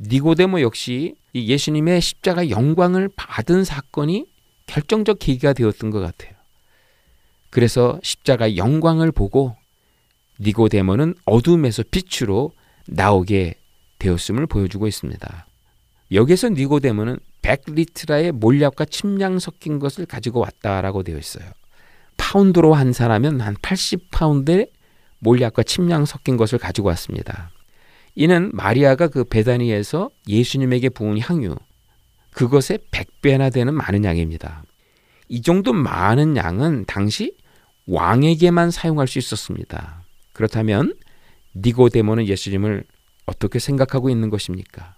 니고데모 역시 예수님의 십자가 영광을 받은 사건이 결정적 계기가 되었던 것 같아요. 그래서 십자가 영광을 보고 니고데모는 어둠에서 빛으로 나오게 되었음을 보여주고 있습니다. 여기서 니고데모는 100리트라의 몰약과 침량 섞인 것을 가지고 왔다라고 되어 있어요. 파운드로 한 사람은 한 80파운드의 몰약과 침량 섞인 것을 가지고 왔습니다. 이는 마리아가 그 베다니에서 예수님에게 부은 향유, 그것의 100배나 되는 많은 양입니다. 이 정도 많은 양은 당시 왕에게만 사용할 수 있었습니다. 그렇다면 니고데모는 예수님을 어떻게 생각하고 있는 것입니까?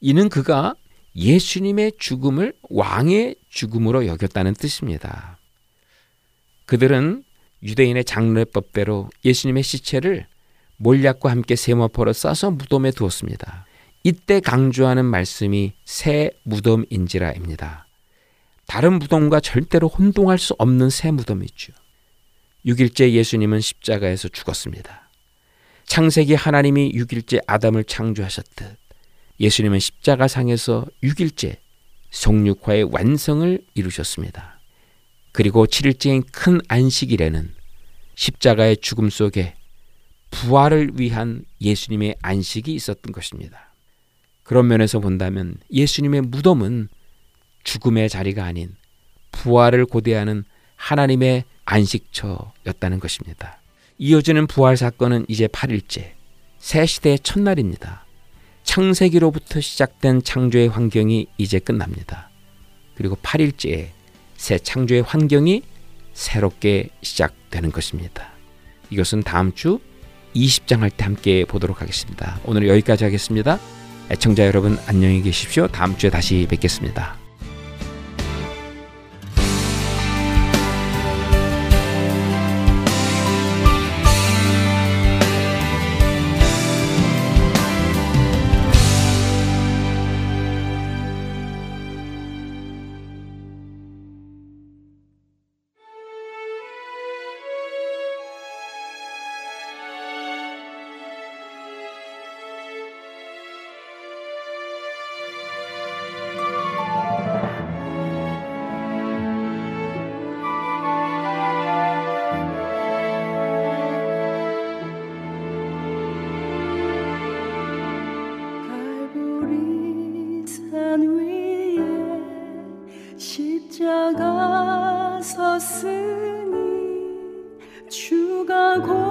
이는 그가 예수님의 죽음을 왕의 죽음으로 여겼다는 뜻입니다. 그들은 유대인의 장례법대로 예수님의 시체를 몰약과 함께 세마포로 싸서 무덤에 두었습니다. 이때 강조하는 말씀이 새 무덤인지라입니다. 다른 무덤과 절대로 혼동할 수 없는 새 무덤이죠. 6일째 예수님은 십자가에서 죽었습니다. 창세기 하나님이 6일째 아담을 창조하셨듯 예수님은 십자가상에서 6일째 성육화의 완성을 이루셨습니다. 그리고 7일째인 큰 안식일에는 십자가의 죽음 속에 부활을 위한 예수님의 안식이 있었던 것입니다. 그런 면에서 본다면 예수님의 무덤은 죽음의 자리가 아닌 부활을 고대하는 하나님의 안식처였다는 것입니다. 이어지는 부활 사건은 이제 8일째, 새 시대의 첫날입니다. 창세기로부터 시작된 창조의 환경이 이제 끝납니다. 그리고 8일째에 새 창조의 환경이 새롭게 시작되는 것입니다. 이것은 다음 주 20장 할 때 함께 보도록 하겠습니다. 오늘 여기까지 하겠습니다. 애청자 여러분 안녕히 계십시오. 다음 주에 다시 뵙겠습니다. 주가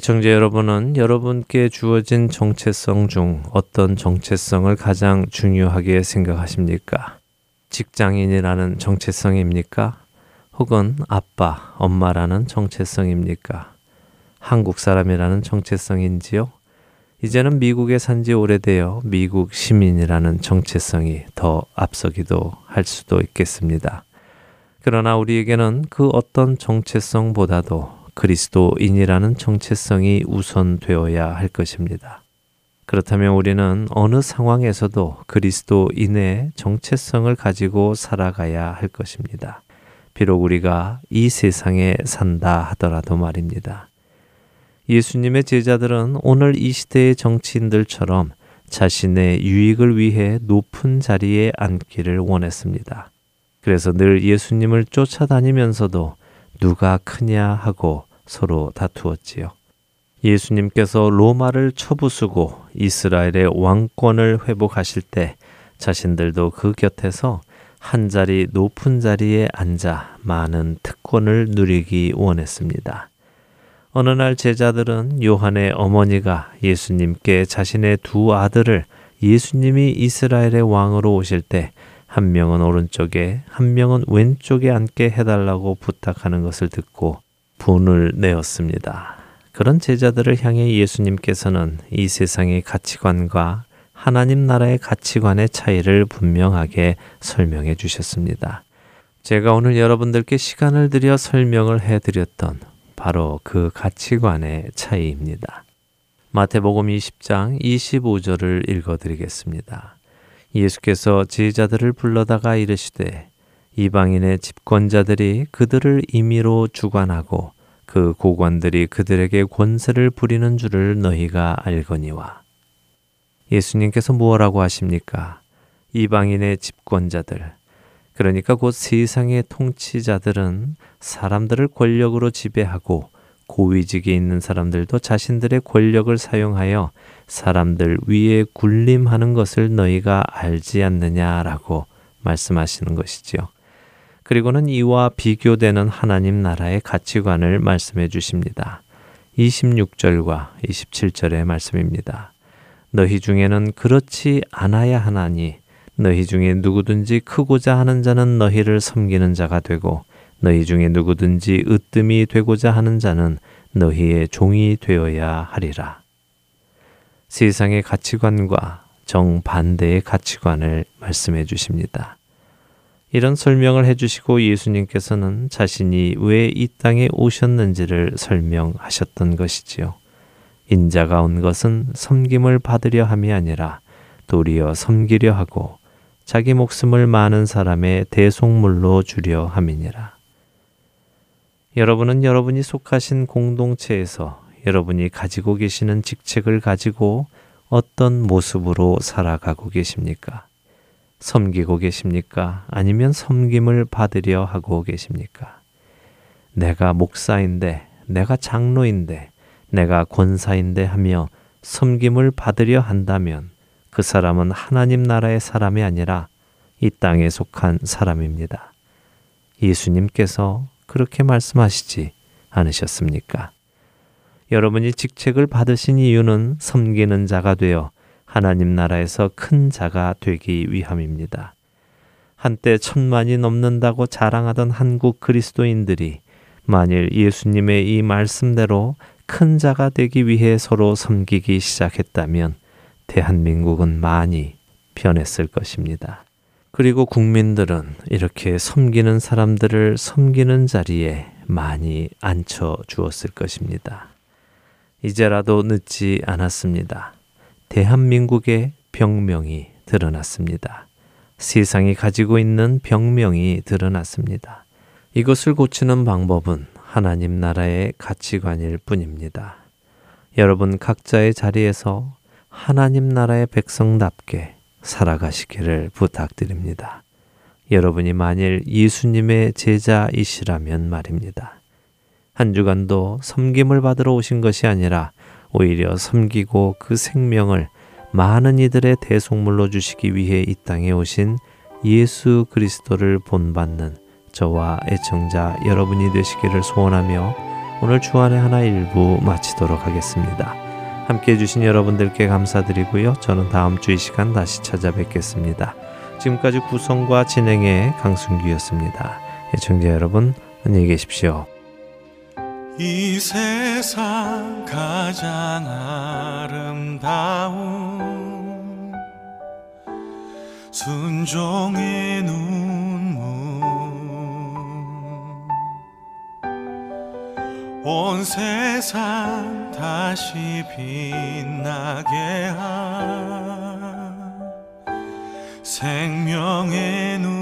애청자 여러분은 여러분께 주어진 정체성 중 어떤 정체성을 가장 중요하게 생각하십니까? 직장인이라는 정체성입니까? 혹은 아빠, 엄마라는 정체성입니까? 한국 사람이라는 정체성인지요? 이제는 미국에 산 지 오래되어 미국 시민이라는 정체성이 더 앞서기도 할 수도 있겠습니다. 그러나 우리에게는 그 어떤 정체성보다도 그리스도인이라는 정체성이 우선되어야 할 것입니다. 그렇다면 우리는 어느 상황에서도 그리스도인의 정체성을 가지고 살아가야 할 것입니다. 비록 우리가 이 세상에 산다 하더라도 말입니다. 예수님의 제자들은 오늘 이 시대의 정치인들처럼 자신의 유익을 위해 높은 자리에 앉기를 원했습니다. 그래서 늘 예수님을 쫓아다니면서도 누가 크냐 하고 서로 다투었지요. 예수님께서 로마를 쳐부수고 이스라엘의 왕권을 회복하실 때 자신들도 그 곁에서 한 자리 높은 자리에 앉아 많은 특권을 누리기 원했습니다. 어느 날 제자들은 요한의 어머니가 예수님께 자신의 두 아들을 예수님이 이스라엘의 왕으로 오실 때 한 명은 오른쪽에 한 명은 왼쪽에 앉게 해달라고 부탁하는 것을 듣고 분을 내었습니다. 그런 제자들을 향해 예수님께서는 이 세상의 가치관과 하나님 나라의 가치관의 차이를 분명하게 설명해 주셨습니다. 제가 오늘 여러분들께 시간을 들여 설명을 해 드렸던 바로 그 가치관의 차이입니다. 마태복음 20장 25절을 읽어 드리겠습니다. 예수께서 제자들을 불러다가 이르시되 이방인의 집권자들이 그들을 임의로 주관하고 그 고관들이 그들에게 권세를 부리는 줄을 너희가 알거니와 예수님께서 무엇라고 하십니까? 이방인의 집권자들 그러니까 곧 세상의 통치자들은 사람들을 권력으로 지배하고 고위직에 있는 사람들도 자신들의 권력을 사용하여 사람들 위에 군림하는 것을 너희가 알지 않느냐라고 말씀하시는 것이지요. 그리고는 이와 비교되는 하나님 나라의 가치관을 말씀해 주십니다. 26절과 27절의 말씀입니다. 너희 중에는 그렇지 않아야 하나니 너희 중에 누구든지 크고자 하는 자는 너희를 섬기는 자가 되고 너희 중에 누구든지 으뜸이 되고자 하는 자는 너희의 종이 되어야 하리라. 세상의 가치관과 정반대의 가치관을 말씀해 주십니다. 이런 설명을 해주시고 예수님께서는 자신이 왜 이 땅에 오셨는지를 설명하셨던 것이지요. 인자가 온 것은 섬김을 받으려 함이 아니라 도리어 섬기려 하고 자기 목숨을 많은 사람의 대속물로 주려 함이니라. 여러분은 여러분이 속하신 공동체에서 여러분이 가지고 계시는 직책을 가지고 어떤 모습으로 살아가고 계십니까? 섬기고 계십니까? 아니면 섬김을 받으려 하고 계십니까? 내가 목사인데, 내가 장로인데, 내가 권사인데 하며 섬김을 받으려 한다면 그 사람은 하나님 나라의 사람이 아니라 이 땅에 속한 사람입니다. 예수님께서 그렇게 말씀하시지 않으셨습니까? 여러분이 직책을 받으신 이유는 섬기는 자가 되어 하나님 나라에서 큰 자가 되기 위함입니다. 한때 천만이 넘는다고 자랑하던 한국 그리스도인들이 만일 예수님의 이 말씀대로 큰 자가 되기 위해 서로 섬기기 시작했다면 대한민국은 많이 변했을 것입니다. 그리고 국민들은 이렇게 섬기는 사람들을 섬기는 자리에 많이 앉혀 주었을 것입니다. 이제라도 늦지 않았습니다. 대한민국의 병명이 드러났습니다. 세상이 가지고 있는 병명이 드러났습니다. 이것을 고치는 방법은 하나님 나라의 가치관일 뿐입니다. 여러분 각자의 자리에서 하나님 나라의 백성답게 살아가시기를 부탁드립니다. 여러분이 만일 예수님의 제자이시라면 말입니다. 한 주간도 섬김을 받으러 오신 것이 아니라 오히려 섬기고 그 생명을 많은 이들의 대속물로 주시기 위해 이 땅에 오신 예수 그리스도를 본받는 저와 애청자 여러분이 되시기를 소원하며 오늘 주안의 하나 일부 마치도록 하겠습니다. 함께 해주신 여러분들께 감사드리고요. 저는 다음 주 이 시간 다시 찾아뵙겠습니다. 지금까지 구성과 진행의 강순기였습니다. 애청자 여러분 안녕히 계십시오. 이 세상 가장 아름다운 순종의 눈물. 온 세상 다시 빛나게 한 생명의 눈